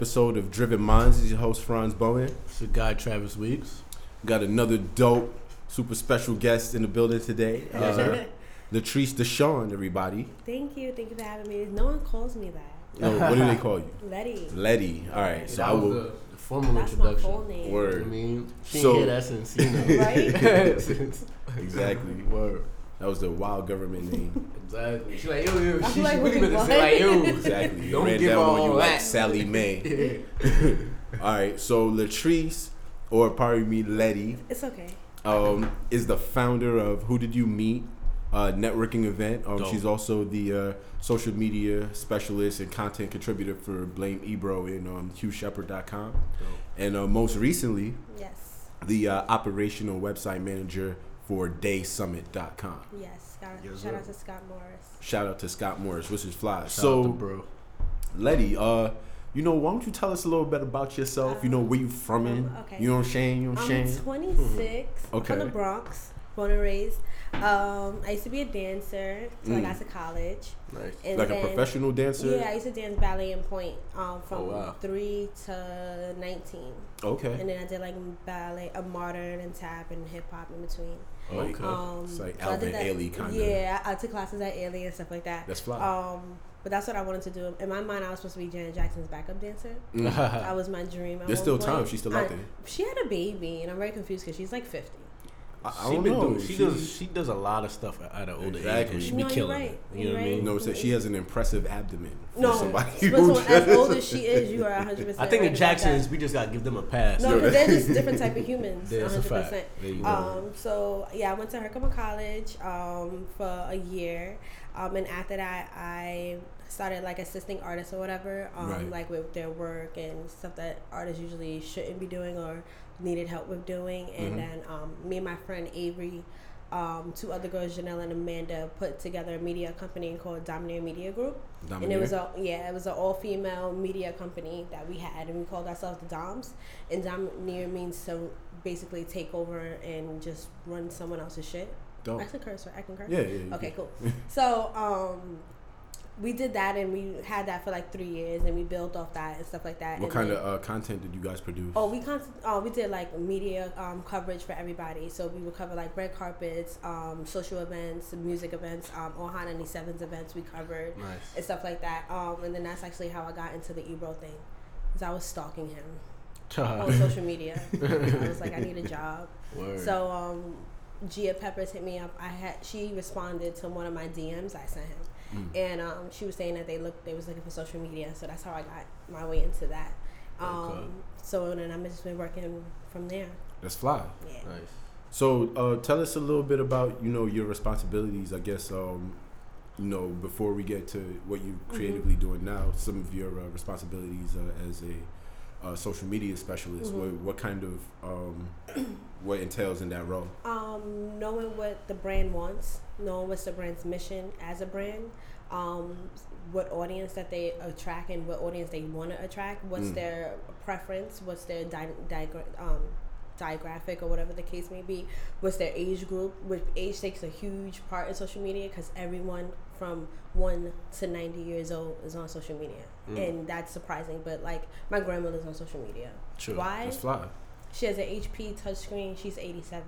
episode of Driven Minds. This is your host Franz Bowen. It's your guy Travis Weeks. Got another dope, super special guest in the building today. Uh, Latrice Deshawn, everybody. Thank you. Thank you for having me. No one calls me that. No, what do they call you? Letty. Letty. All right, so that I will. the, the formal That's my introduction. full name. Word. I mean, she So- ain't hear that since you know. Right? Exactly. Word. That was the wild government name. Exactly. She like yo yo. She, she like, really wait, meant to say like yo. Exactly. You Don't ran give down her on you all like. Sally Mae. Yeah. All right, so Latrice, or pardon me, Letty, It's okay. um, is the founder of Who Did You Meet? Uh, networking event. Um, she's also the uh, social media specialist and content contributor for Blame Ebro in um, HughShepard.com. And uh, most recently, Yes. the uh, operational website manager for DaySummit.com. Yes. Shout, Yes, shout out to Scott Morris. Shout out to Scott Morris, which is fly. Shout so, out to bro. Letty, uh, you know, why don't you tell us a little bit about yourself? you know, where you from in? Um, okay. You know what I'm saying? You know what I'm I'm saying? 26. I'm from the Bronx, born and raised. Um, I used to be a dancer till I Mm. got to college. Nice. And Like a professional dancer? Yeah, I used to dance ballet in Point um, from Oh, wow. 3 to 19. Okay. And then I did like ballet, a modern and tap and hip hop in between. Okay. Um, It's like Alvin Ailey kinda. Yeah, I, I took classes at Ailey and stuff like that. That's fly. Um, but that's what I wanted to do. In my mind, I was supposed to be Janet Jackson's backup dancer. That was my dream. There's still point. time. She's still out there. She had a baby, and I'm very confused because she's like 50. I, I don't been know. doing, she, does she does a lot of stuff at an older Exactly. age and she No, be you're killing right. it. You know You're what I right. mean? No, so she has an impressive abdomen. for No, somebody but who someone as old as she is, you are 100. percent I think the Jacksons, we just gotta give them a pass. No, because they're just different type of humans. Yeah, it's a 100. fact. percent There you go. Um, so yeah, I went to Herkimer College um, for a year, um, and after that, I started like assisting artists or whatever, um, Right. like with their work and stuff that artists usually shouldn't be doing or needed help with doing. And Mhm. then um, me and my friend Avery. Um, two other girls, Janelle and Amanda, put together a media company called Dominator Media Group, and it was a yeah, it was an all female media company that we had, and we called ourselves the Doms. And Domineer means to basically take over and just run someone else's shit. Dope. I can curse, right? I can curse. Yeah, yeah. Okay, cool. so um, we did that, and we had that for like three years, and we built off that and stuff like that. What and kind then- of uh, content did you guys produce? Oh, we con- uh, we did like media um, coverage for everybody. So we would cover like red carpets, um, social events, music events, um, all Hot 97's events we covered Nice. and stuff like that. Um, and then that's actually how I got into the Ebro thing, because I was stalking him on social media. I was like, I need a job. Word. So um, Gia Peppers hit me up. I had she responded to one of my DMs I sent him, Mm. and um, she was saying that they looked they was looking for social media. So that's how I got my way into that. Um, Okay. So then I've just been working from there. That's fly. Yeah. nice. So, uh, tell us a little bit about you know your responsibilities. I guess um, you know before we get to what you're Mm-hmm. creatively doing now, some of your uh, responsibilities uh, as a uh, social media specialist. Mhm. What, what kind of um, what entails in that role? Um, knowing what the brand wants, knowing what's the brand's mission as a brand, um, what audience that they attract and what audience they want to attract, what's Mm. their preference, what's their di- um, diagraphic or whatever the case may be, what's their age group, which age takes a huge part in social media because everyone from 1 to 90 years old is on social media. Mm. And that's surprising, but like my grandmother's on social media. True. Why? She has an HP touchscreen. She's 87.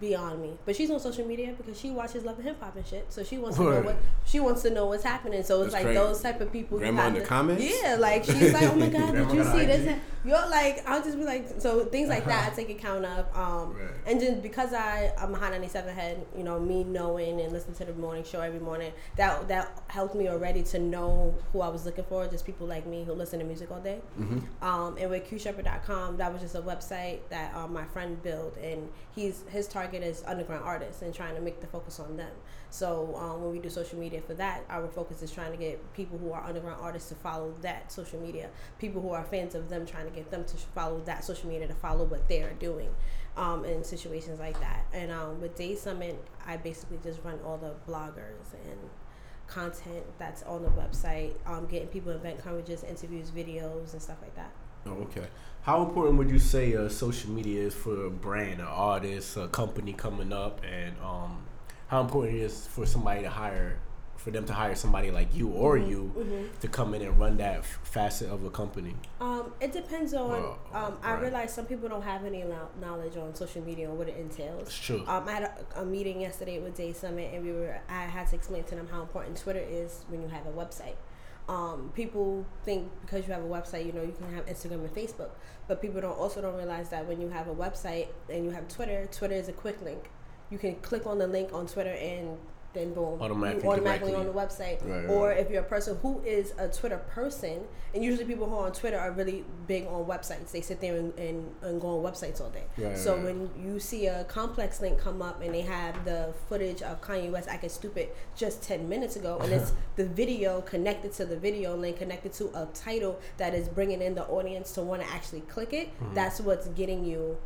Beyond me, but she's on social media because she watches Love and Hip Hop and shit. So she wants to know what she wants to know what's happening. So it's That's like crazy. those type of people. Grandma in have the comments? Yeah, like she's like, oh my god, did you see IG? this? You're like, I'll just be like, so things like that I take account of. Um, Right. and then because I I'm a hot 97 head, you know, me knowing and listening to the morning show every morning, that that helped me already to know who I was looking for. Just people like me who listen to music all day. Mm-hmm. Um, and with QShepherd.com, that was just a website that um, my friend built, and he's his target is underground artists and trying to make the focus on them. So um, when we do social media for that, our focus is trying to get people who are underground artists to follow that social media. People who are fans of them, trying to get them to follow that social media to follow what they're doing. Um, in situations like that, and um, with Day Summit, I basically just run all the bloggers and content that's on the website, um, getting people event coverages, interviews, videos, and stuff like that. Oh, okay. How important would you say uh, social media is for a brand, an artist, a company coming up, and um, how important it is for somebody to hire for them to hire somebody like you or Mm-hmm. you to come in and run that f- facet of a company? Um, it depends on. Well, um, I right. realize some people don't have any lo- knowledge on social media and what it entails. It's true. Um, I had a, a meeting yesterday with Day Summit, and we were. I had to explain to them how important Twitter is when you have a website. Um, people think because you have a website, you know, you can have Instagram and Facebook, but people don't also don't realize that when you have a website and you have Twitter, Twitter is a quick link. You can click on the link on Twitter and then boom, Automatically you automatically on the website. Right, right, or if you're a person who is a Twitter person, and usually people who are on Twitter are really big on websites. They sit there and, and, and go on websites all day. Right, so when you see a complex link come up and they have the footage of Kanye West acting stupid just 10 minutes ago, and it's the video connected to the video link, connected to a title that is bringing in the audience to want to actually click it, Mm-hmm. that's what's getting you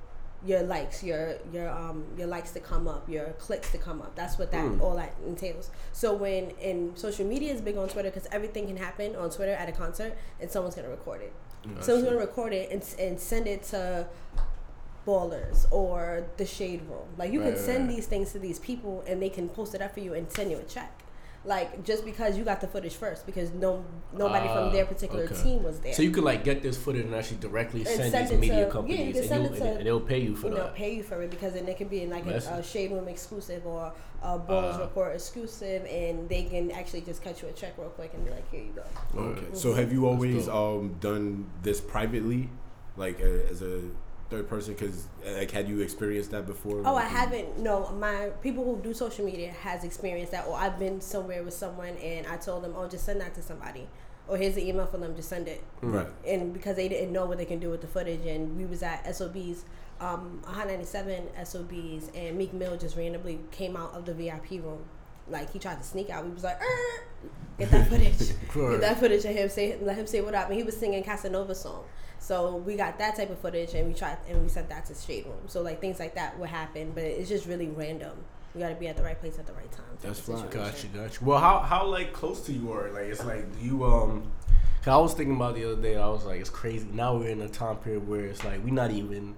your likes, your your um your likes to come up, your clicks to come up. That's what that Mm. all that entails. So when in social media is big on Twitter because everything can happen on Twitter at a concert and someone's gonna record it. someone's gonna record it and, and send it to ballers or the shade room. Like you Right, can send right. these things to these people and they can post it up for you and send you a check. Like just because you got the footage first, because no nobody Ah, from their particular okay. team was there. So you could like get this footage and actually directly And send, send these it media to- yeah, you companies, can and, send you, it to- and they'll pay you for and they'll pay you for it because then it can be in like a, That's- a shade room exclusive or a ballers Ah. report exclusive, and they can actually just cut you a check real quick and be like, here you go. Okay. So have you always dope. um done this privately, like uh, as a third person? Because like, had you experienced that before? Oh, I haven't. No, my people who do social media has experienced that. Or I've been somewhere with someone and I told them, oh, just send that to somebody. Or here's the email for them, just send it. Right. And because they didn't know what they can do with the footage, and we was at SOBs, um, Hot 97 SOBs, and Meek Mill just randomly came out of the VIP room. Like he tried to sneak out. We was like, "Er, get that footage, get that footage of him say, let him say what up. And he was singing Casanova song. So we got that type of footage, and we tried, and we sent that to Shade Room. So like things like that would happen, but it's just really random. You got to be at the right place at the right time. That's fine. Gotcha, gotcha. Well, how how like close to you are? Like it's like do you um. I was thinking about the other day. I was like, it's crazy. Now we're in a time period where it's like we're not even.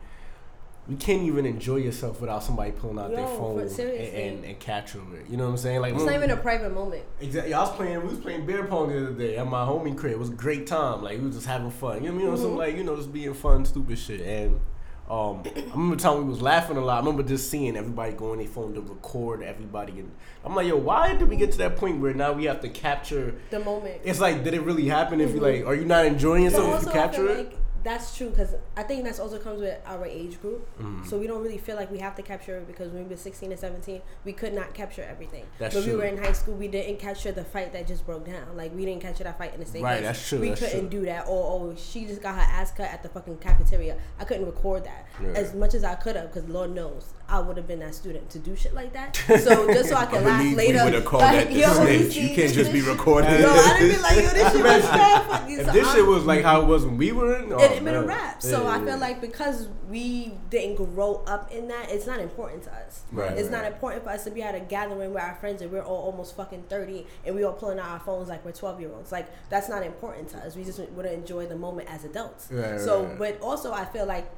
We can't even enjoy yourself without somebody pulling out their phone and, and, and capturing it. You know what I'm saying? Like It's not even a private moment. Exactly. I was playing. We was playing beer pong the other day at my homie crib. It was a great time. Like we was just having fun. You know, you know, some Mhm. like you know, just being fun, stupid shit. And um, I remember the time we was laughing a lot. I remember just seeing everybody go on their phone to record everybody. And I'm like, yo, why did we get to that point where now we have to capture? The moment. It's like, did it really happen? If you Mhm. like, are you not enjoying yourself if you capture it? like that's true because I think that's also comes with our age group. Mhm. So we don't really feel like we have to capture it because when we were 16 and 17, we could not capture everything. That's when we were in high school, we didn't capture the fight that just broke down. Like we didn't capture that fight in the state. Right, that's true, We that's couldn't true. do that. Or oh, she just got her ass cut at the fucking cafeteria. I couldn't record that Right. as much as I could have because Lord knows I would have been that student to do shit like that. So just so I can laugh later. we would have called like, that the yo, snitch. You can't just be recording. Yo, I didn't be like, yo, this shit was bad. If So this I'm- shit was like how it was when we were in, oh, it had been a rap. So Yeah, I yeah. feel like because we didn't grow up in that, it's not important to us. Right, it's right. not important for us to be at a gathering with our friends and we're all almost fucking 30 and we all pulling out our phones like we're 12 year olds. Like, that's not important to us. We just want to enjoy the moment as adults. Right, so, but also, I feel like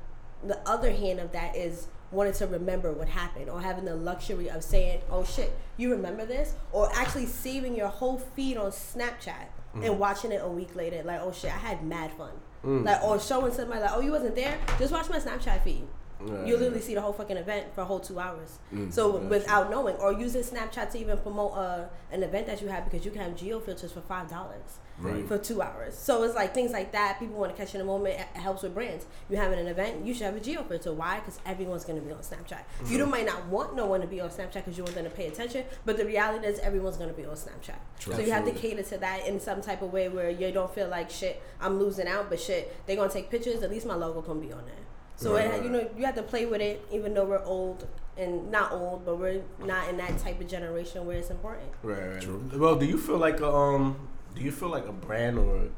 the other hand of that is wanting to remember what happened or having the luxury of saying, oh shit, you remember this? Or actually saving your whole feed on Snapchat and mm. watching it a week later. Like, oh shit, I had mad fun. Mm. Like, or showing somebody, like, oh, you wasn't there? Just watch my Snapchat feed. Right, You literally see the whole fucking event for a whole two hours. Mm, so without knowing, or using Snapchat to even promote uh, an event that you have because you can have geo filters for five dollars Right. for two hours. So it's like things like that. People want to catch in a moment. It helps with brands. You having an event, you should have a geo filter. Why? Because everyone's going to be on Snapchat. You don't, might not want no one to be on Snapchat because you want them to pay attention, but the reality is everyone's going to be on Snapchat. True. So you have to cater to that in some type of way where you don't feel like shit. I'm losing out, but shit, they're gonna take pictures. At least my logo can be on there. So Right, it, right. you know you have to play with it, even though we're old and not old, but we're not in that type of generation where it's important. Right, right. True. Well, do you feel like a, um, do you feel like a brand or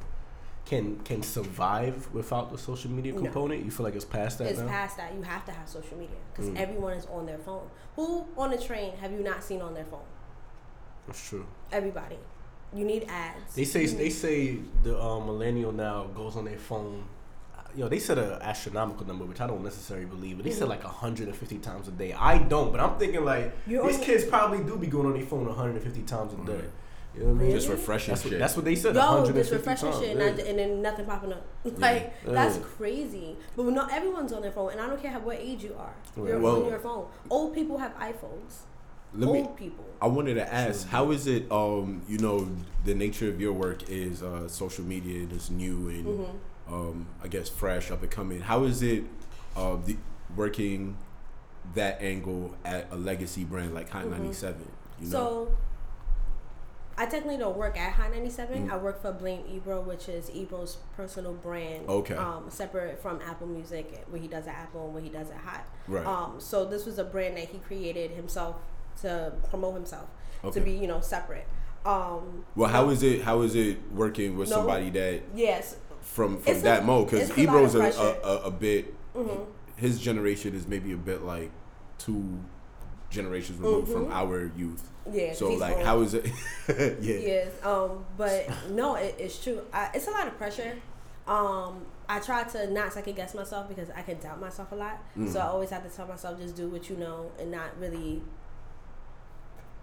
can can survive without the social media No. component? You feel like it's past that it's now? past that. You have to have social media because Mm. everyone is on their phone. Who on the train have you not seen on their phone? That's true. Everybody. You need ads. They say they say the um, millennial now goes on their phone. Yo, they said an astronomical number, which I don't necessarily believe, but they said Mhm. like 150 times a day. I don't, but I'm thinking like You're these on- kids probably do be going on their phone 150 times a day. Right. You know what I mean? Just refreshing That's what, shit. that's what they said. Yo, 150 this refreshing times. shit, and, yeah. I, and then nothing popping up. like that's Yeah. crazy. But not everyone's on their phone, and I don't care how, what age you are. Right. You're Well- on your phone. Old people have iPhones. Let Old me. people. I wanted to ask, how is it? Um, you know, the nature of your work is uh, social media. and It's new and Mm-hmm. Um, I guess fresh, up and coming. How is it uh, the, working that angle at a legacy brand like Hot 97? You know, Mm-hmm. So I technically don't work at Hot 97. Mm. I work for Blame Ebro, which is Ebro's personal brand. Okay. Um, separate from Apple Music, where he does at Apple and where he does at Hot. Right. Um, so this was a brand that he created himself to promote himself, Okay. to be you know separate. Um, well, how is it? How is it working with No. somebody that yes. From from It's a- that mode? Because Ebro's a, a, a, a bit. Mhm. His generation is maybe a bit like two generations removed from Mhm. our youth. Yeah. So like, old. how is it? yeah. Yes, um, but no, it, it's true. I, it's a lot of pressure. Um, I try to not second guess myself because I can doubt myself a lot. Mm. So I always have to tell myself just do what you know and not really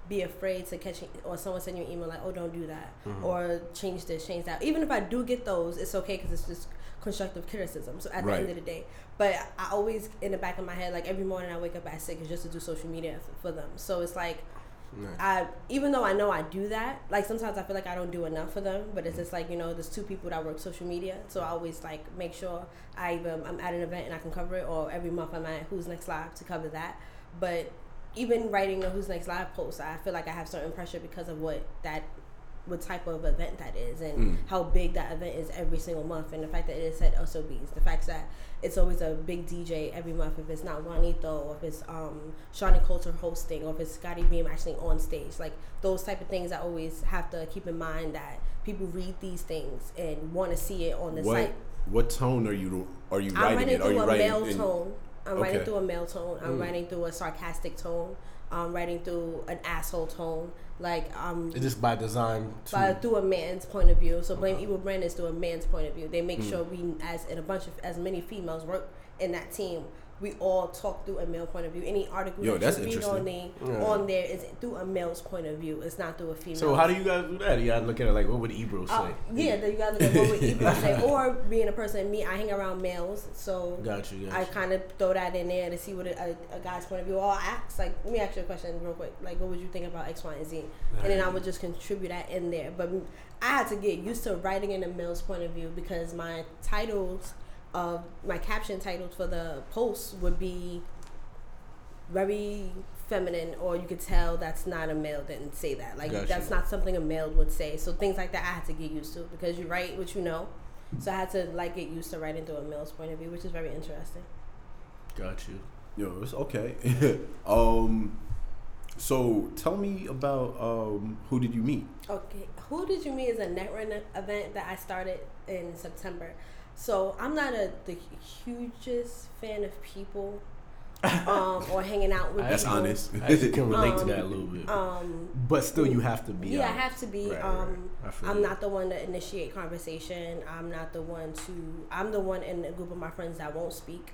be afraid to catch or someone send you an email like, oh, don't do that Mm-hmm. or change this, change that. Even if I do get those, it's okay because it's just constructive criticism. So at the end of the day, but I always in the back of my head, like every morning I wake up at six just to do social media f- for them. So it's like. Nice. I even though I know I do that, like sometimes I feel like I don't do enough for them. But it's just like you know, there's two people that work social media, so I always like make sure I either I'm at an event and I can cover it, or every month I'm at Who's Next Live to cover that. But even writing the Who's Next Live post, I feel like I have certain pressure because of what that what type of event that is and Mm. how big that event is every single month and the fact that it is at SOBs, the fact that it's always a big DJ every month if it's not Juanito or if it's um Shani Kulture hosting or if it's Scottie Beam actually on stage. Like those type of things I always have to keep in mind that people read these things and want to see it on the What site. what tone are you are you writing writing it? Are you a writing male in- tone. I'm writing Okay. through a male tone. I'm Mm. writing through a sarcastic tone. I'm writing through an asshole tone. Like um It's just by design. Too. by through a man's point of view. So blame Ebro brand is through a man's point of view. They make Mm. sure we as and a bunch of as many females work in that team. We all talk through a male point of view. Any article Yo, that you read on the Yeah. on there is through a male's point of view. It's not through a female. so how do you guys do that? You gotta look at it like, what would Ebro say? Uh, yeah, then you gotta look at what would Ebro say, or being a person. Me, I hang around males, so Got you. Got I kind of throw that in there to see what a, a, a guy's point of view. Or I'll ask, like, let me ask you a question real quick. Like, what would you think about X, Y, and Z? And then I would just contribute that in there. But I had to get used to writing in a male's point of view because my titles, of my caption titles for the posts would be very feminine, or you could tell that's not a male didn't say that. Like, Gotcha. that's not something a male would say. So things like that I had to get used to because you write what you know. So I had to like get used to writing through a male's point of view, which is very interesting. Got you. Yo, it's okay. um, so tell me about um, who did you meet? Okay, who did you meet is a network event that I started in September. So I'm not a the hugest fan of people, um, or hanging out with people. That's people. honest. I actually can relate to Um, that a little bit. Um, but still, you have to be. yeah, I have to be. Right, right. um, I feel I'm you. not the one to initiate conversation. I'm not the one to. I'm the one in a group of my friends that won't speak.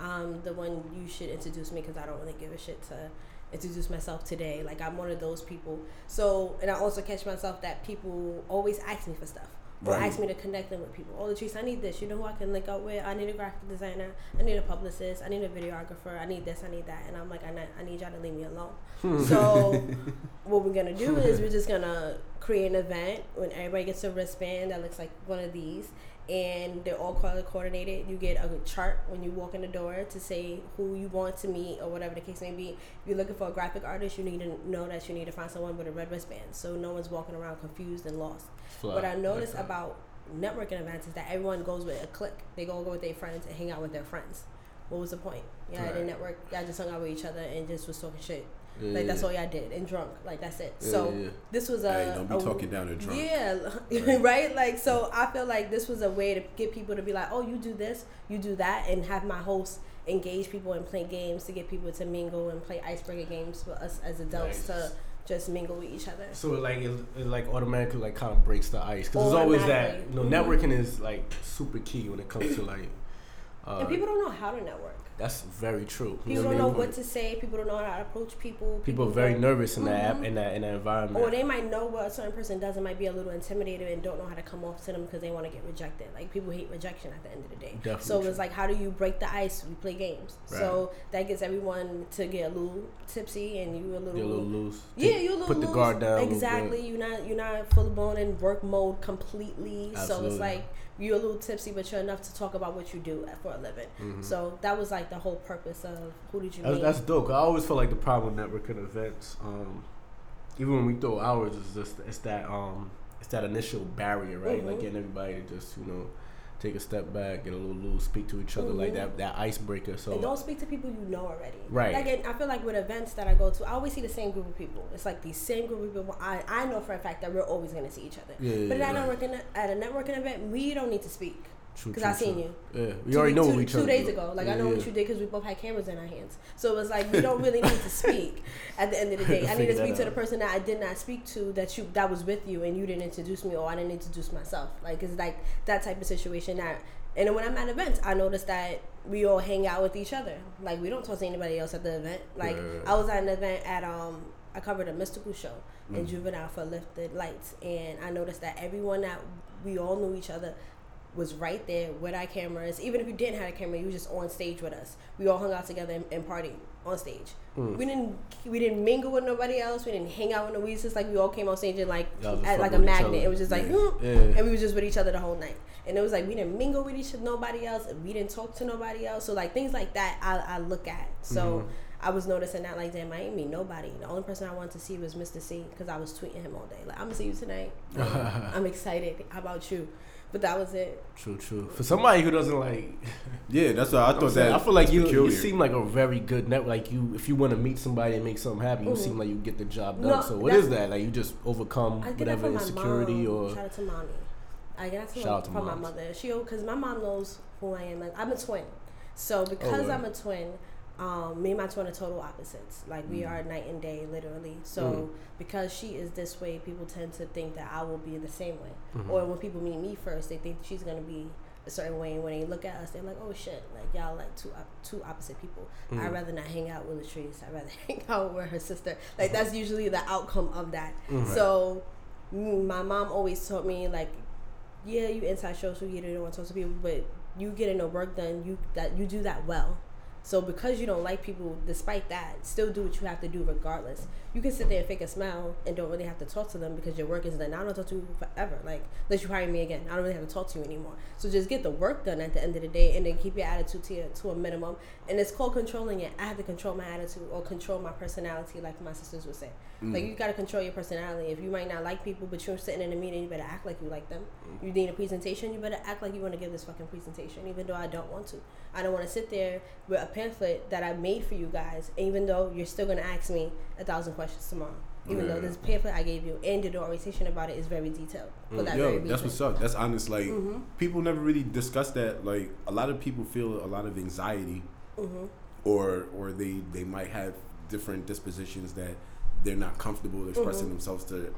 I'm the one you should introduce me because I don't really give a shit to introduce myself today. Like I'm one of those people. So, and I also catch myself that people always ask me for stuff. Or Right. ask me to connect them with people. Oh, Latrice, I need this. You know who I can link up with? I need a graphic designer. I need a publicist. I need a videographer. I need this. I need that. And I'm like, I, need- I need y'all to leave me alone. Hmm. so what we're gonna do is we're just gonna create an event when everybody gets a wristband that looks like one of these and they're all color coordinated you get a chart when you walk in the door to say who you want to meet or whatever the case may be. If you're looking for a graphic artist you need to know that you need to find someone with a red wristband so no one's walking around confused and lost. Fly. what i noticed Like about networking events is that everyone goes with a clique. They go go with their friends and hang out with their friends. What was the point? Yeah Right. the network y'all just hung out with each other and just was talking shit Yeah, like that's yeah. all y'all did and drunk. Like that's it. Yeah, so yeah, yeah. this was a hey, don't be a- talking down to drunk. Yeah, Right. right. Like so, I feel like this was a way to get people to be like, oh, you do this, you do that, and have my host engage people and play games to get people to mingle and play icebreaker games for us as adults to just mingle with each other. So it like it, it like automatically like kind of breaks the ice because there's always that you know Automatically. networking is like super key when it comes to like Uh, and people don't know how to network. That's very true. You People don't know what to say. People don't know how to approach people. People are very nervous in that Mhm. in that in that environment. Or they might know what a certain person does and might be a little intimidated and don't know how to come off to them because they want to get rejected. Like people hate rejection at the end of the day. Definitely so it's like, how do you break the ice? We play games. Right. So that gets everyone to get a little tipsy and you a little. You're a little loose. yeah, you a little put the guard down. Exactly. You're not you're not full blown in work mode completely. So it's like you're a little tipsy, but you're enough to talk about what you do for a living. Mhm. So that was like the whole purpose of who did you That's, meet? that's dope. I always feel like the problem with networking events, um, even when we throw hours, is just it's that um, it's that initial barrier, right? Like Mhm. getting everybody to just you know take a step back, get a little loose, speak to each other, like Mhm. that that icebreaker. So and don't speak to people you know already. Right. Like, I feel like with events that I go to, I always see the same group of people. It's like these same group of people. I, I know for a fact that we're always going to see each other. yeah, yeah, But at, yeah, a networking, at a networking event, we don't need to speak because I seen true. you. Yeah, we two, already know two, what each two days do. ago. Like yeah, I know yeah. what you did because we both had cameras in our hands. So it was like we don't really need to speak. At the end of the day, I need to speak to the person that I did not speak to that you that was with you and you didn't introduce me or I didn't introduce myself. Like it's like that type of situation that. And when I'm at events, I notice that we all hang out with each other. Like we don't talk to anybody else at the event. Like. I was at an event at um I covered a Mystikal show in Mm. Juvenile for Lifted Lights, and I noticed that everyone that we all knew each other was right there with our cameras. Even if you didn't have a camera, you were just on stage with us. We all hung out together and, and partied on stage. Mm. We didn't we didn't mingle with nobody else. We didn't hang out with no. We just like we all came on stage and like at, like a fucking with each magnet. It was just like Yeah. Yeah. and we was just with each other the whole night. And it was like we didn't mingle with each nobody else. We didn't talk to nobody else. So like things like that, I, I look at. So Mhm. I was noticing that like damn, I ain't meet nobody. The only person I wanted to see was Mr. Cee because I was tweeting him all day. Like I'm gonna see you tonight. I'm excited. How about you? But that was it. True, true. For somebody who doesn't like, Yeah, that's what I thought. saying, that I feel like was you, you seem like a very good net. Like you, if you want to meet somebody and make something happen, you Mhm. seem like you get the job done. No, so what that's- that? Like you just overcome I whatever from my insecurity mom. or shout out to mommy. I get that Shout from, out to from my mother. She because my mom knows who I am. Like, I'm a twin, so Oh, because wow. I'm a twin, um, me and my twin are total opposites. Like we Mm. are night and day, literally. So Mm. because she is this way, people tend to think that I will be the same way. Mhm. Or when people meet me first, they think she's gonna be a certain way, and when they look at us, they're like, "Oh shit!" Like y'all like two op- two opposite people. Mhm. I'd rather not hang out with Latrice. I'd rather hang out with her sister. Like that's usually the outcome of that. Mhm. So mm, my mom always taught me like, yeah, you inside social, you don't want to talk to people, but you getting the work done, you that you do that well. So because you don't like people, despite that, still do what you have to do regardless. You can sit there and fake a smile and don't really have to talk to them because your work is done. I don't talk to you forever. Like unless you hire me again, I don't really have to talk to you anymore. So just get the work done at the end of the day, and then keep your attitude to, your, to a minimum. And it's called controlling it. I have to control my attitude or control my personality, like my sisters would say. Like Mm. you gotta control your personality. If you might not like people, but you're sitting in a meeting, you better act like you like them. You need a presentation, you better act like you want to give this fucking presentation, even though I don't want to. I don't want to sit there with a pamphlet that I made for you guys, even though you're still gonna ask me a thousand questions tomorrow. Even though this pamphlet I gave you and the orientation about it is very detailed Mm. that Yo, very that's what's up. That's honest. Like Mhm. people never really discuss that. Like a lot of people feel a lot of anxiety, Mhm. or or they they might have different dispositions that they're not comfortable expressing Mhm. themselves to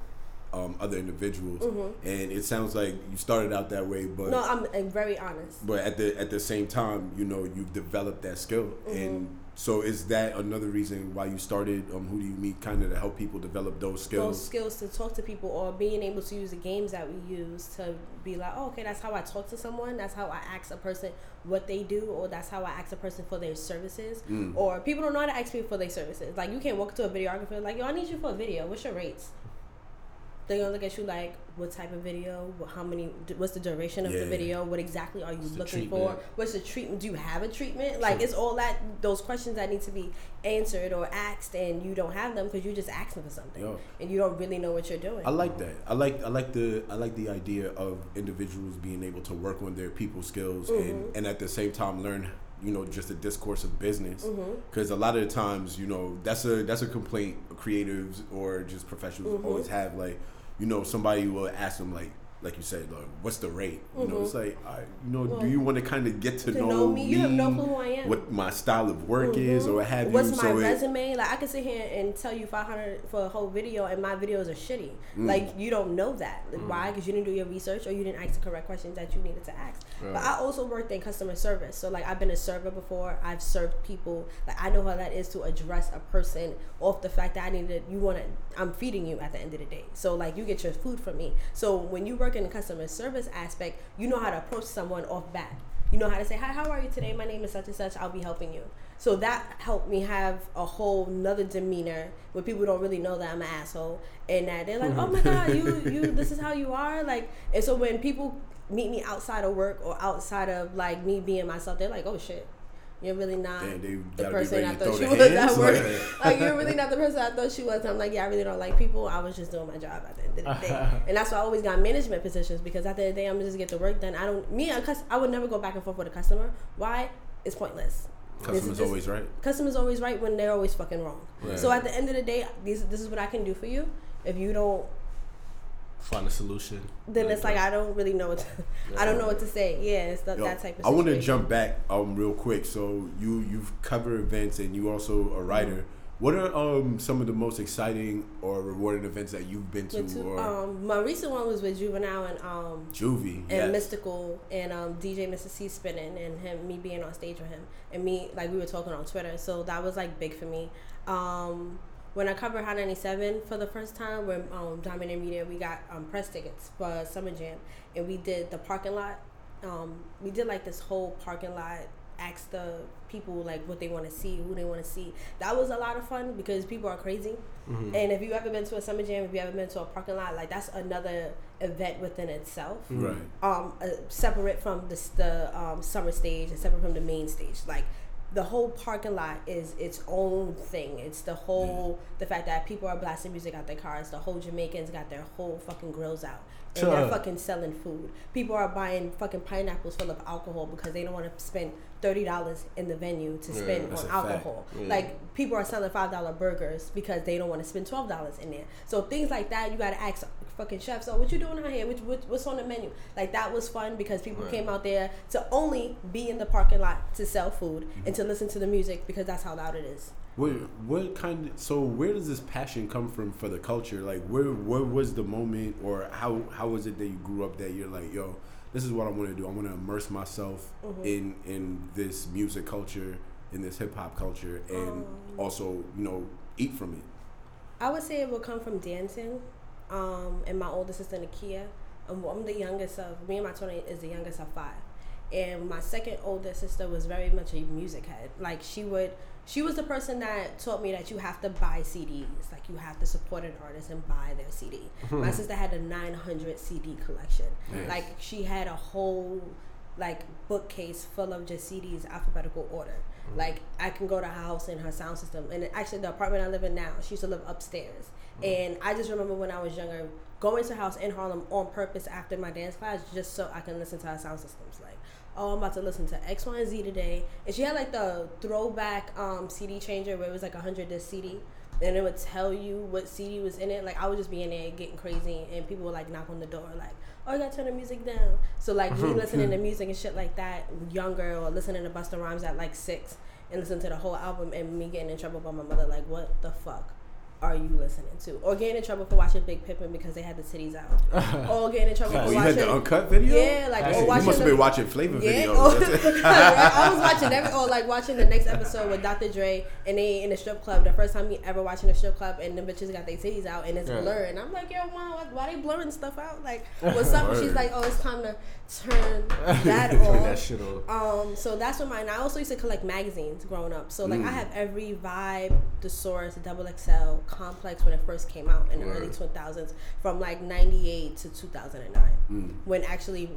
um, other individuals. Mhm. And it sounds like you started out that way, but No, I'm, I'm very honest. but at the at the same time, you know, you've developed that skill, Mm-hmm. and so is that another reason why you started? Um, who do you meet, kind of to help people develop those skills? those skills to talk to people or being able to use the games that we use to be like, oh, okay, that's how I talk to someone. That's how I ask a person what they do, or that's how I ask a person for their services. Mm. Or people don't know how to ask people for their services. Like you can't walk to a videographer like, yo, I need you for a video. What's your rates? They're gonna look at you like, what type of video? What- How many? What's the duration of Yeah. the video? What exactly are you What's looking for? What's the treatment? Do you have a treatment? Like it's all that those questions that need to be answered or asked, and you don't have them because you're just asking for something, Yo. and you don't really know what you're doing. I like that. I like I like the I like the idea of individuals being able to work on their people skills Mm-hmm. and and at the same time learn you know just the discourse of business Mm-hmm. because a lot of the times you know that's a that's a complaint creatives or just professionals Mhm. always have like you know somebody will ask them like like you said, like, what's the rate? You know, Mhm. it's like, I, you know, Well, do you want to kind of get to, to know, know me, you have no clue who I am. what my style of work is, or what have What's you? my so it- resume? Like I can sit here and tell you 500 for a whole video, and my videos are shitty. Mm. Like you don't know that. Like, Why? Because you didn't do your research or you didn't ask the correct questions that you needed to ask. But I also worked in customer service, so like I've been a server before. I've served people. Like I know how that is to address a person off the fact that I needed. You want to. I'm feeding you at the end of the day. So like you get your food from me. So when you work in the customer service aspect, you know how to approach someone off bat. You know how to say, Hi, how are you today? My name is such and such. I'll be helping you. So that helped me have a whole nother demeanor where people don't really know that I'm an asshole and that they're like, Oh my mm-hmm. god, you you this is how you are? Like and so when people meet me outside of work or outside of like me being myself, they're like, Oh shit. You're really not Damn, the person I thought she was at work. like- you're really not the person I thought she was. I'm like, yeah, I really don't like people. I was just doing my job at the end of the day, and that's why I always got management positions because at the end of the day, I'm just get the work done. I don't me, a cus- I would never go back and forth with a customer. Why? It's pointless. Customer's just- always right. Customer's always right when they're always fucking wrong. Right. So at the end of the day, this this is what I can do for you. If you don't, Find a solution. then it's like I don't really know what to, I don't know what to say. Yeah, it's the, Yo, that type of. I want to jump back um real quick. So you you've covered events and you also a writer. What are um some of the most exciting or rewarding events that you've been to to, or um, my recent one was with Juvenile and um, Juvie? and yes. Mystikal and um, DJ Mr. Cee spinning and him me being on stage with him and me like we were talking on Twitter so that was like big for me. Um, when I covered Hot 97 for the first time with um, Dominant Media, we got um, press tickets for Summer Jam and we did the parking lot. Um, we did like this whole parking lot, ask the people like what they want to see, who they want to see. That was a lot of fun because people are crazy. Mm-hmm. And if you ever been to a Summer Jam, if you ever been to a parking lot, like that's another event within itself Right. um uh, separate from the the um, summer stage and separate from the main stage like the whole parking lot is its own thing. It's the whole the fact that people are blasting music out their cars. The whole jamaicans got their whole fucking grills out. And they're fucking selling food. People are buying fucking pineapples full of alcohol because they don't want to spend $30 in the venue to Yeah, spend on alcohol. Yeah. like people are selling $5 burgers because they don't want to spend $12 in there. So things like that you got to ask fucking chefs So what you doing out here Which, what, what's on the menu like that was fun because people Right. came out there to only be in the parking lot to sell food and to listen to the music because that's how loud it is What what kind of so where does this passion come from for the culture? Like where where was the moment or how how was it that you grew up that you're like, yo, this is what I want to do. I want to immerse myself Mhm. in in this music culture, in this hip hop culture and Um. also, you know, eat from it. I would say it would come from dancing, um, and my older sister Nakia. Um, I'm the youngest of me and my twin is the youngest of five, and my second older sister was very much a music head. Like she would, she was the person that taught me that you have to buy CDs. Like you have to support an artist and buy their CD. my sister had a 900 CD collection. Nice. Like she had a whole like bookcase full of just CDs alphabetical order. Like I can go to her house and her sound system, and actually the apartment I live in now, she used to live upstairs. And I just remember when I was younger, going to her house in Harlem on purpose after my dance class, just so I can listen to her sound systems. Like, oh, I'm about to listen to X, Y, and Z today. And she had like the throwback um, CD changer where it was like a hundred disc CD. And it would tell you what CD was in it. Like I would just be in there getting crazy, and people would like knock on the door, like, "Oh, you gotta turn the music down." So like me listening to music and shit like that, younger or listening to Busta Rhymes at like six, and listen to the whole album, and me getting in trouble by my mother, like, "What the fuck?" Are you listening to? Or getting in trouble for watching Big Pimpin because they had the titties out. or getting in trouble Oh, for you watching. had the uncut video? Yeah, like That's or it. You watching you must have the- been watching flavor yeah, videos. oh, That's it. right. I was watching every, or like watching the next episode with Dr. Dre and they in the strip club. The first time me ever watching a strip club and the bitches got their titties out and it's Yeah. blurred. And I'm like, yo, mom, why, why they blurring stuff out? Like, what's up? And she's like, oh, it's time to turn that Turn off. that shit off. Um, so that's what mine. I also used to collect magazines growing up. So like I Mm. have every Vibe, The Source, the Double XL, Complex when it first came out in the Word. early 2000s, from like '98 to 2009, Mm. when actually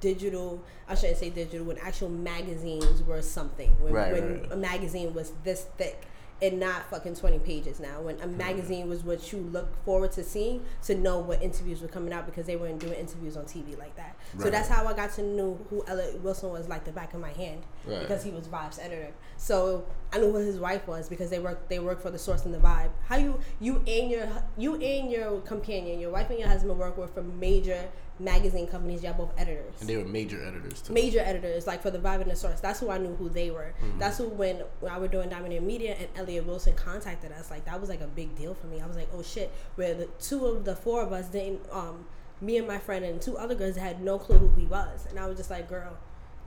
digital. I shouldn't say digital. When actual magazines were something. When, Right, when right. a magazine was this thick. And not fucking twenty pages now. When a magazine was what you look forward to seeing to know what interviews were coming out because they weren't doing interviews on TV like that. So that's how I got to know who Elliott Wilson was like the back of my hand Right. because he was Vibe's editor. So I knew who his wife was because they work they work for the source and the Vibe. How you you and your you and your companion, your wife and your husband work with for major magazine companies. Y'all both editors. And they were major editors too. major editors like for the Vibe and the Source. That's who I knew who they were. That's who when, when I was doing Dominator Media and Elliott Wilson contacted us. Like that was like a big deal for me. I was like, oh shit. Where the two of the four of us didn't. Um, me and my friend and two other girls had no clue who he was, and I was just like, girl.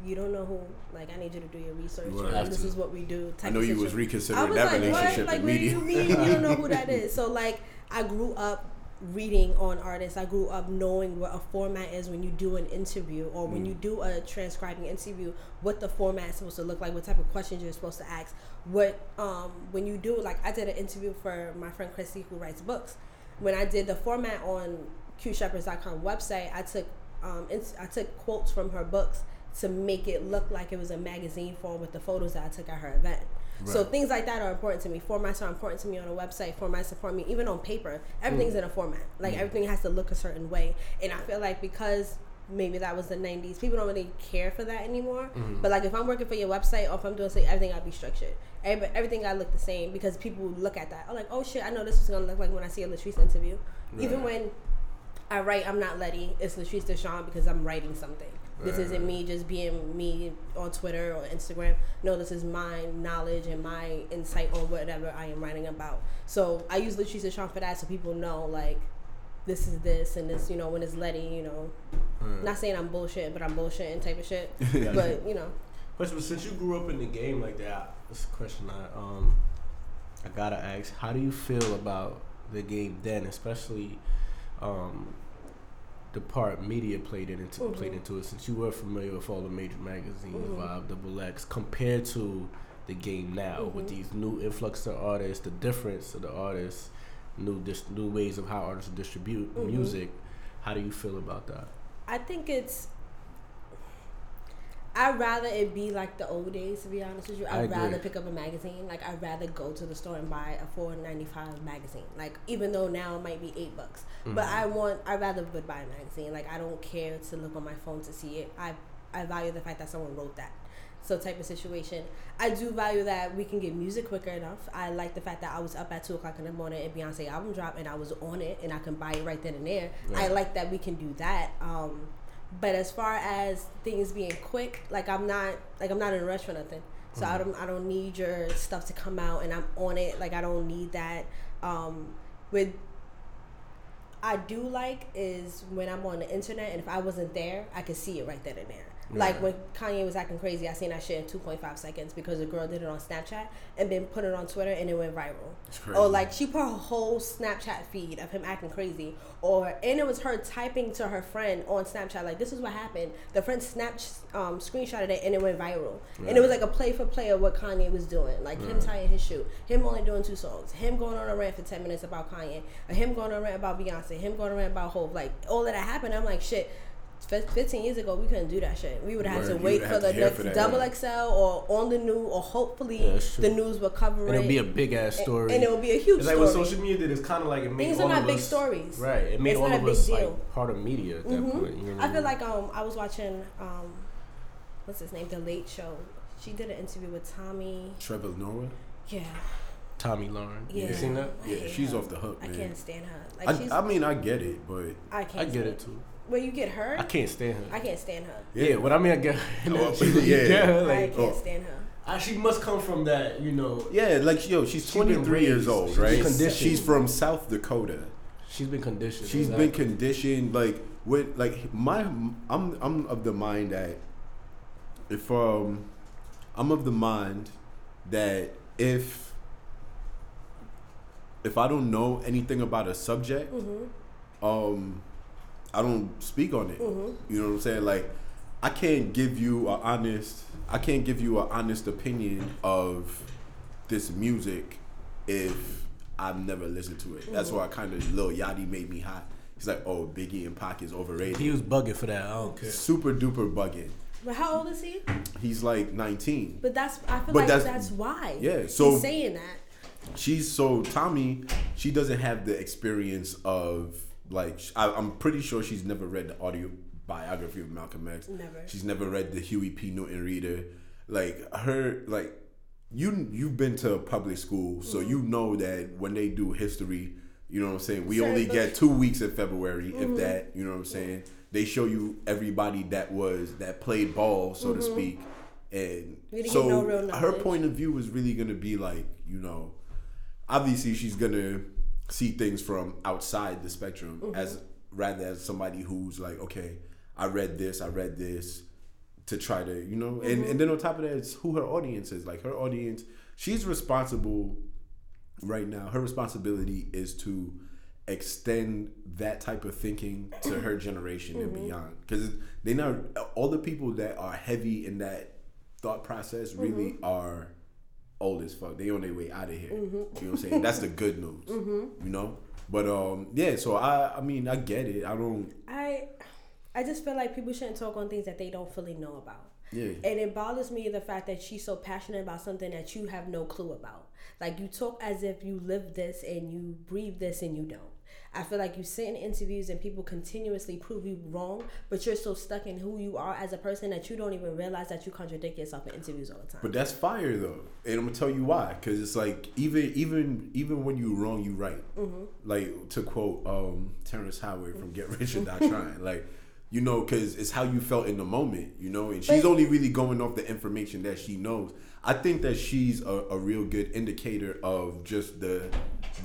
You don't know who. Like I need you to do your research. And this is what we do. I know you was reconsidering I was that like, relationship what? Like, what do you mean you don't know who that is? So like, I grew up reading on artists. I grew up knowing what a format is when you do an interview or when you do a transcribing interview, what the format is supposed to look like, what type of questions you're supposed to ask. What um, when you do like I did an interview for my friend Chrissy who writes books. When I did the format on QShepherds.com website, I took um, ins- I took quotes from her books to make it look like it was a magazine form with the photos that I took at her event. So things like that are important to me. Formats are important to me on a website. Formats support me even on paper. Everything's mm. in a format. Like mm. everything has to look a certain way. And I feel like because maybe that was the '90s, people don't really care for that anymore. Mm. But like if I'm working for your website or if I'm doing something, everything to be structured. Every, everything to look the same because people look at that. Oh, like oh shit, I know this is gonna look like when I see a Latrice interview. Even when I write, I'm not Letty. It's Latrice Deshawn because I'm writing something. This isn't me just being me on Twitter or Instagram. No, this is my knowledge and my insight on whatever I am writing about. So I use Latrice Deshawn for that, so people know like this is this and this. You know, when it's Letty, you know, not saying I'm bullshit, but I'm bullshitting type of shit. but you know, But since you grew up in the game like that, this a question I um I gotta ask: How do you feel about the game then, especially um the part media played it into played into it? Since you were familiar with all the major magazines, mm-hmm. Vibe, Double X, compared to the game now with mm-hmm. these new influx of artists, the difference of the artists, new dis- new ways of how artists distribute music. How do you feel about that? I think it's. I'd rather it be like the old days, to be honest with you. I I'd rather pick up a magazine. Like I'd rather go to the store and buy a four ninety five magazine. Like even though now it might be eight bucks, but I want. I'd rather would buy a magazine. Like I don't care to look on my phone to see it. I I value the fact that someone wrote that. So type of situation. I do value that we can get music quicker enough. I like the fact that I was up at two o'clock in the morning and Beyonce album dropped and I was on it and I can buy it right then and there. I like that we can do that. Um, but as far as things being quick, like I'm not like I'm not in a rush for nothing. So I don't I don't need your stuff to come out and I'm on it. Like I don't need that. Um, with I do like is when I'm on the internet and if I wasn't there, I could see it right then and there. Like when Kanye was acting crazy, I seen that shit in 2.5 seconds because a girl did it on Snapchat and then put it on Twitter and it went viral. Or like she put a whole Snapchat feed of him acting crazy, or and it was her typing to her friend on Snapchat like this is what happened. The friend snapped um, screenshotted it and it went viral, and it was like a play for play of what Kanye was doing, like him tying his shoe, him only doing two songs, him going on a rant for ten minutes about Kanye, him going on a rant about Beyonce, him going on a rant about Hope, like all of that happened. I'm like shit. Fif- 15 years ago, we couldn't do that shit. We would have had Word, to wait for the next for that, double yeah. XL or on the new, or hopefully Yeah, the news will cover And it. it'll be a big ass story. And it will be a huge It's like story. what social media did. It's kind of like it made Things all are not of big us- stories. Right. It made It's all not a of big us deal. like part of media at that Mhm. point. You know what I feel like um I was watching um what's his name The Late Show. She did an interview with Tomi. Trevor Noah. Yeah, Tomi Lahren. yeah. You seen that? Yeah, she's her. off the hook, I man. can't stand her. Like she's, I, I mean, I get it, but I can't. I get it too. Where you get her, I can't stand her. I can't stand her. yeah, what I mean, I get her. Oh, She- yeah. you get her, I can't oh. stand her. she must come from that, you know. yeah, like yo, she's She's 23 years old, She's right? conditioned. She's from South Dakota. She's been conditioned. She's exactly. been conditioned like with like my I'm I'm of the mind that if um I'm of the mind that if if I don't know anything about a subject, Mm-hmm. um I don't speak on it. Mm-hmm. You know what I'm saying? Like I can't give you an honest I can't give you an honest opinion of this music if I've never listened to it. That's mm-hmm. why I kind of Lil Yachty made me hot. He's like, oh, Biggie and Pac is overrated. He was bugging for that. I don't care. Super duper bugging. But how old is he? He's like 19. But that's I feel But like that's- that's, why. yeah, so- he's saying that. She's so Tomi. She doesn't have the experience of like I, I'm pretty sure she's never read the audio biography of Malcolm X. Never. She's never read the Huey P. Newton reader. Like her, like you you've been to public school, so you know that when they do history, you know what I'm saying. We only get two weeks in February, if that. You know what I'm saying. they show you everybody that was that played ball, so to speak, and so no her point of view is really gonna be like you know, obviously she's gonna see things from outside the spectrum Mm-hmm. as rather as somebody who's like, okay, I read this, I read this, to try to you know, and Mm-hmm. and then on top of that, it's who her audience is. Like her audience, she's responsible right now. Her responsibility is to extend that type of thinking to her generation and beyond because they know all the people that are heavy in that thought process really are old as fuck. They on their way out of here. You know what I'm saying? That's the good news. You know. But um, yeah. So I, I mean, I get it. I don't. I I just feel like people shouldn't talk on things that they don't fully know about. Yeah. And it bothers me the fact that she's so passionate about something that you have no clue about. Like you talk as if you live this and you breathe this and you don't. I feel like you sit in interviews and people continuously prove you wrong, but you're so stuck in who you are as a person that you don't even realize that you contradict yourself in interviews all the time. But that's fire though, and I'm gonna tell you why. Because it's like even even even when you're wrong, you right. Mm-hmm. Like to quote um, Terrence Howard from Get Rich or Die Trying, like you know, because it's how you felt in the moment, you know. And she's But- only really going off the information that she knows. I think that she's a, a real good indicator of just the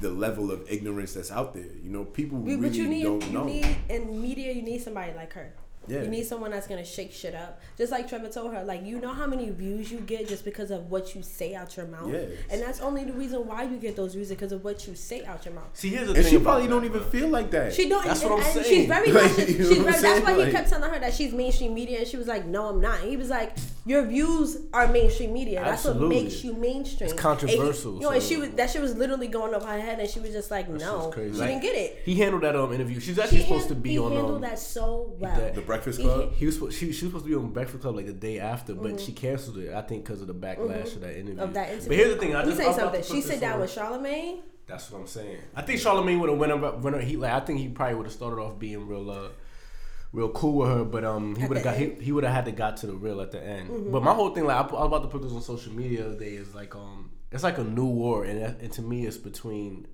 the level of ignorance that's out there. You know, people But- really but you need don't you know. need in media you need somebody like her. Yeah. You need someone that's gonna shake shit up. Just like Trevor told her, like you know how many views you get just because of what you say out your mouth. Yes. And that's only the reason why you get those views because of what you say out your mouth. See, here's the and thing. she probably don't even bro. feel like that. She don't. That's and, what I'm and saying. She's very. Like, conscious- you know she's very that's why saying? he kept telling her that she's mainstream media, and she was like, "No, I'm not." And he was like, "Your views are mainstream media. That's Absolutely. what makes you mainstream." It's controversial, And he- you know, and she was that shit was literally going over her head, and she was just like, That "No, shit's crazy. she Like, didn't get it." He handled that um interview. She's actually He supposed han- to be he on handled um. that so well. that- the Breakfast He- Club. He was supposed- she, she was supposed to be on Breakfast Club like the day after, but Mm-hmm. she canceled it. I think because of the backlash of that interview. of that interview. But here's the thing. I Let me just, say I'm something. She put sit down on- with Charlamagne. That's what I'm saying. I think Charlamagne would have went up, went up, he like I think he probably would have started off being real, uh, real cool with her, but um he would have got he, end. Mm-hmm. he would have had to got to the real at the end. But my whole thing like I, I was about to put this on social media the other day is like um it's like a new war and and to me it's between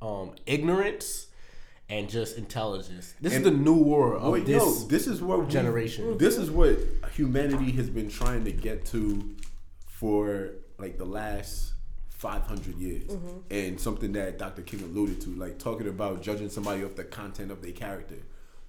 um ignorance and just intelligence. This And- is the new war of Wait, this. no, this is what generation. This is what humanity has been trying to get to for like the last 500 years. Mm-hmm. And something that Dr. King alluded to, like talking about judging somebody off the content of their character.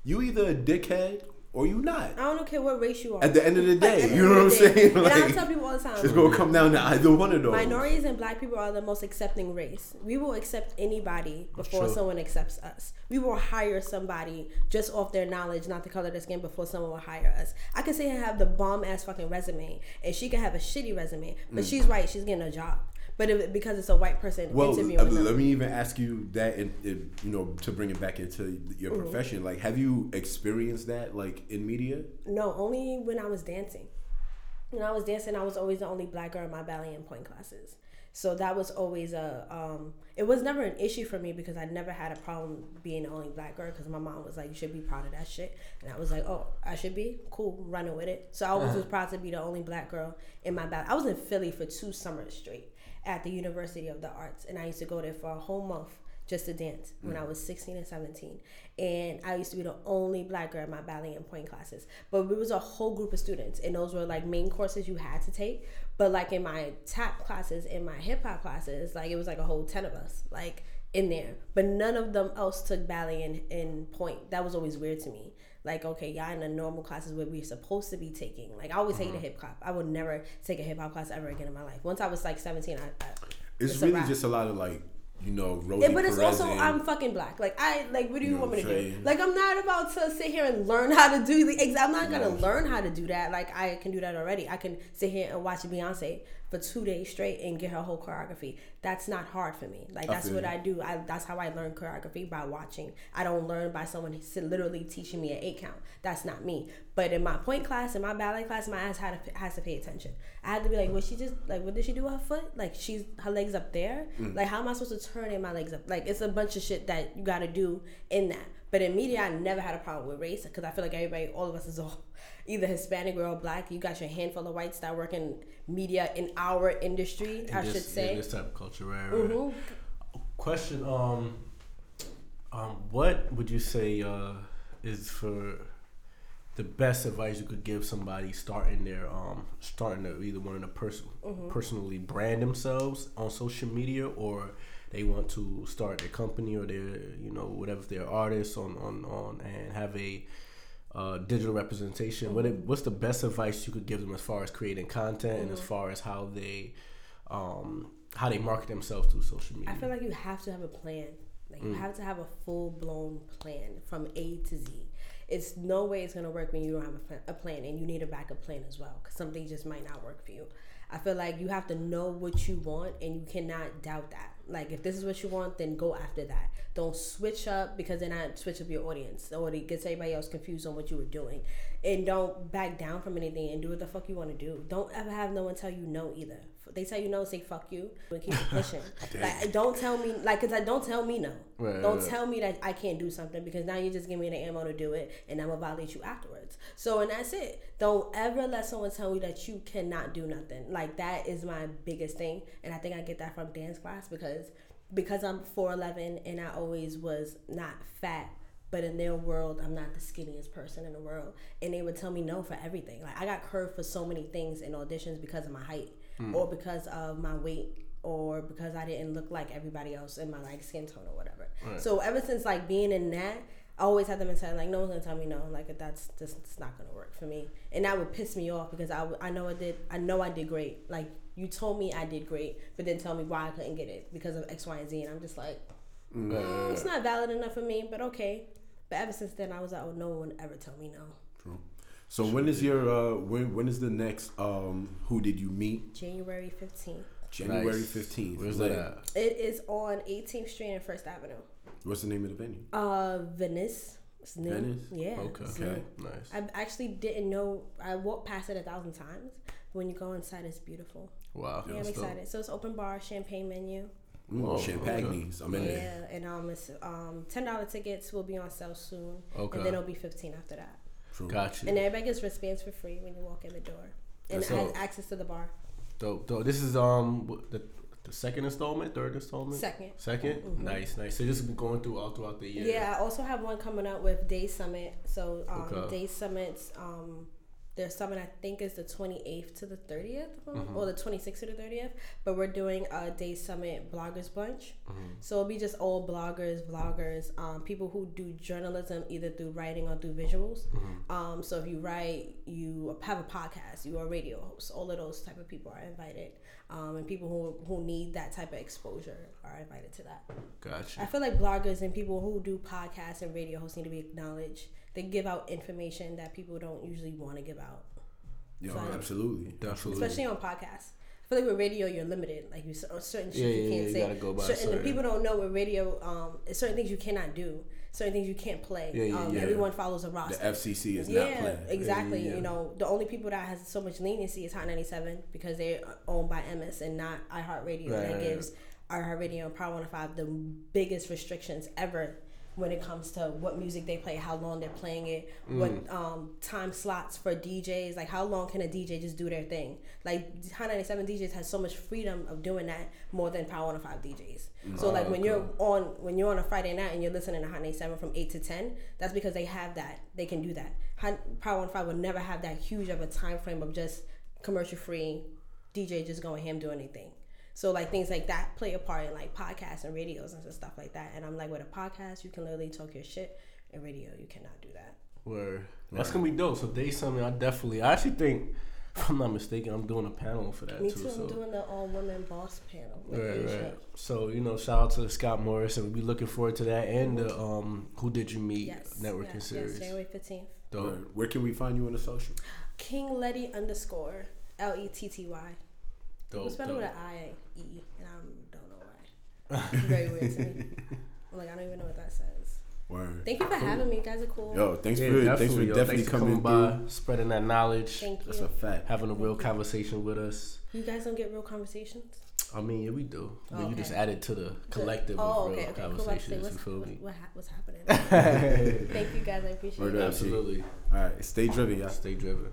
You either a dickhead or you not. I don't care what race you are. At the end of the day, you know what I'm saying? And I Like, tell people all the time. it's gonna come down to either one of those. Minorities and black people are the most accepting race. We will accept anybody before someone accepts us. We will hire somebody just off their knowledge, not the color of their skin, before someone will hire us. I can say I have the bomb ass fucking resume, and she can have a shitty resume, but Mm. she's right. She's getting a job. But if, because it's a white person Well, interviewing uh, them. let me even ask you that, you know, to bring it back into your Mm-hmm. profession. Like, have you experienced that, like, in media? No, only when I was dancing. When I was dancing, I was always the only black girl in my ballet and pointe classes. So that was always a. Um, it was never an issue for me because I never had a problem being the only black girl because my mom was like, "You should be proud of that shit," and I was like, "Oh, I should be cool, running with it." So I always was proud to be the only black girl in my ballet. I was in Philly for two summers straight at the University of the Arts, and I used to go there for a whole month just to dance when mm. I was 16 and 17. And I used to be the only black girl in my ballet and pointe classes. But it was a whole group of students, and those were like main courses you had to take. But like in my tap classes, in my hip hop classes, like it was like a whole 10 of us, like in there. But none of them else took ballet and, and pointe. That was always weird to me. Like, okay, y'all in the normal classes where we're supposed to be taking. Like, I always hated mm-hmm. hip hop. I would never take a hip hop class ever again in my life. Once I was like 17, I. I It's, It's really wrap. just a lot of like, you know, Rosie but it's Perez also and- I'm fucking black. Like I like what do you, You know want me to do? Like I'm not about to sit here and learn how to do the ex- I'm not gonna Yeah. learn how to do that. Like I can do that already. I can sit here and watch Beyonce for two days straight and get her whole choreography. That's not hard for me. Like I that's what you. I do. I that's how I learn choreography by watching. I don't learn by someone literally teaching me an eight count. That's not me. But in my pointe class, in my ballet class, my ass had to, has to pay attention. I had to be like, what she just like? What did she do with her foot? Like she's her legs up there. Mm. Like how am I supposed to turn in my legs up? Like it's a bunch of shit that you got to do in that. But in media, I never had a problem with race because I feel like everybody, all of us, is all either Hispanic or black. You got your handful of whites that work in media in our industry. I this, should say. in this type of culture, right? right. Mhm. Question: Um, um, what would you say uh, is for the best advice you could give somebody starting their um starting to either wanting to person Mm-hmm. personally brand themselves on social media or they want to start their company or their you know whatever their they're artists on on on and have a uh, digital representation. What it, what's the best advice you could give them as far as creating content and as Mm-hmm. far as how they um, how they market themselves through social media? I feel like you have to have a plan. Like Mm. you have to have a full blown plan from A to Z. It's no way it's gonna work when you don't have a, a plan, and you need a backup plan as well, because something just might not work for you. I feel like you have to know what you want, and you cannot doubt that. Like if this is what you want, then go after that. Don't switch up because then I switch up your audience, or it gets everybody else confused on what you were doing. And don't back down from anything and do what the fuck you want to do. Don't ever have no one tell you no either. They tell you no, say fuck you, and keep it pushing. like don't tell me like, cause I don't tell me no. Right, don't right. tell me that I can't do something because now you just give me the ammo to do it, and I'm gonna violate you afterwards. So and that's it. Don't ever let someone tell you that you cannot do nothing. Like that is my biggest thing, and I think I get that from dance class because because I'm 4'11 and I always was not fat. But in their world, I'm not the skinniest person in the world, and they would tell me no for everything. Like I got curved for so many things in auditions because of my height, or because of my weight, or because I didn't look like everybody else in my like skin tone or whatever. So ever since like being in that, I always had them mentality like no one's gonna tell me no. Like that's just it's not gonna work for me, and that would piss me off because I, I know I did I know I did great. Like you told me I did great, but then tell me why I couldn't get it because of X, Y, and Z, and I'm just like, mm, it's not valid enough for me. But okay. But ever since then, I was like, oh, no one ever tell me no. True. So when is your uh when when is the next um who did you meet? January 15th. January Nice. fifteenth. Where's that at? It is on 18th Street and First Avenue. What's the name of the venue? Uh, Venice. It's new. Venice? Yeah. Okay. Okay. Nice. I actually didn't know. I walked past it a thousand times. When you go inside, it's beautiful. Wow. Yeah, I'm that's dope. excited. So it's open bar, champagne menu. Oh, Champagnes. I'm in Yeah, there. and um, it's um, ten dollar tickets will be on sale soon, Okay. and then it'll be fifteen after that. True. Gotcha. And everybody gets wristbands for free when you walk in the door, and That's it has dope. access to the bar. Dope, dope. This is um the the second installment, third installment, Second. 2nd Nice, nice. So this has been going through all throughout the year. Yeah, I also have one coming up with Day Summit. So um, Okay. Day Summits, um, their summit I think is the 28th to the 30th, Mm-hmm. or the 26th to the 30th. But we're doing a Day Summit bloggers bunch. Mm-hmm. So it'll be just all bloggers, vloggers, um, people who do journalism either through writing or through visuals. Mm-hmm. Um, so if you write, you have a podcast, you are a radio host. All of those type of people are invited, um, and people who who need that type of exposure are invited to that. Gotcha. I feel like bloggers and people who do podcasts and radio hosts need to be acknowledged. They give out information that people don't usually want to give out, Yeah, Fine. absolutely. Definitely. especially on podcasts. I feel like with radio, you're limited. Like you cer- certain shit Yeah, you can't yeah, you say. gotta go by certain, certain- and people don't know with radio. Um, certain things you cannot do. Certain things you can't play. Yeah, yeah, um, yeah. Everyone follows a roster. The. FCC is not yeah, playing. exactly. You know, the only people that has so much leniency is Hot 97 because they're owned by Emmis and not iHeartRadio. Right, that gives iHeartRadio and Power 105 the biggest restrictions ever when it comes to what music they play, how long they're playing it, what Mm. um, time slots for DJs, like how long can a DJ just do their thing? Like Hot 97 DJs has so much freedom of doing that more than Power 105 DJs. So like Oh, when okay. you're on when you're on a Friday night and you're listening to Hot 97 from 8 to 10, that's because they have that. They can do that. Hot, Power 105 would never have that huge of a time frame of just commercial free DJ just going ham doing anything. So like things like that play a part in like podcasts and radios and stuff like that. And I'm like with a podcast, you can literally talk your shit. In radio, you cannot do that. Where That's gonna be dope. So day something I definitely I actually think if I'm not mistaken, I'm doing a panel for that Me too. too. I'm doing the all women boss panel. with Right, Asia. right. So you know, shout out to Scott Morris, and we'll be looking forward to that and the um, Who Did You Meet Yes. networking yes, series. Yes, January 15th. Dope. Word. Where can we find you on the social? King Letty underscore L E T T Y. Dope. It's better dope. with an I E, and I don't know why. It's very weird to me. I'm like, I don't even know what that says. Word. Thank you for having me. You guys are cool. Yo, thanks Yeah, for thanks for definitely, yo. definitely Thanks for coming, by, through. spreading that knowledge, Thank you. That's a fact. having a real conversation with us. You guys don't get real conversations. I mean, yeah, we do. But you Okay. just added to the collective oh, of real okay, okay. Cool. Like, conversations. what's, you feel me? what, ha- what's happening? Thank you guys. I appreciate it. Absolutely. All right, stay driven, y'all. Stay driven.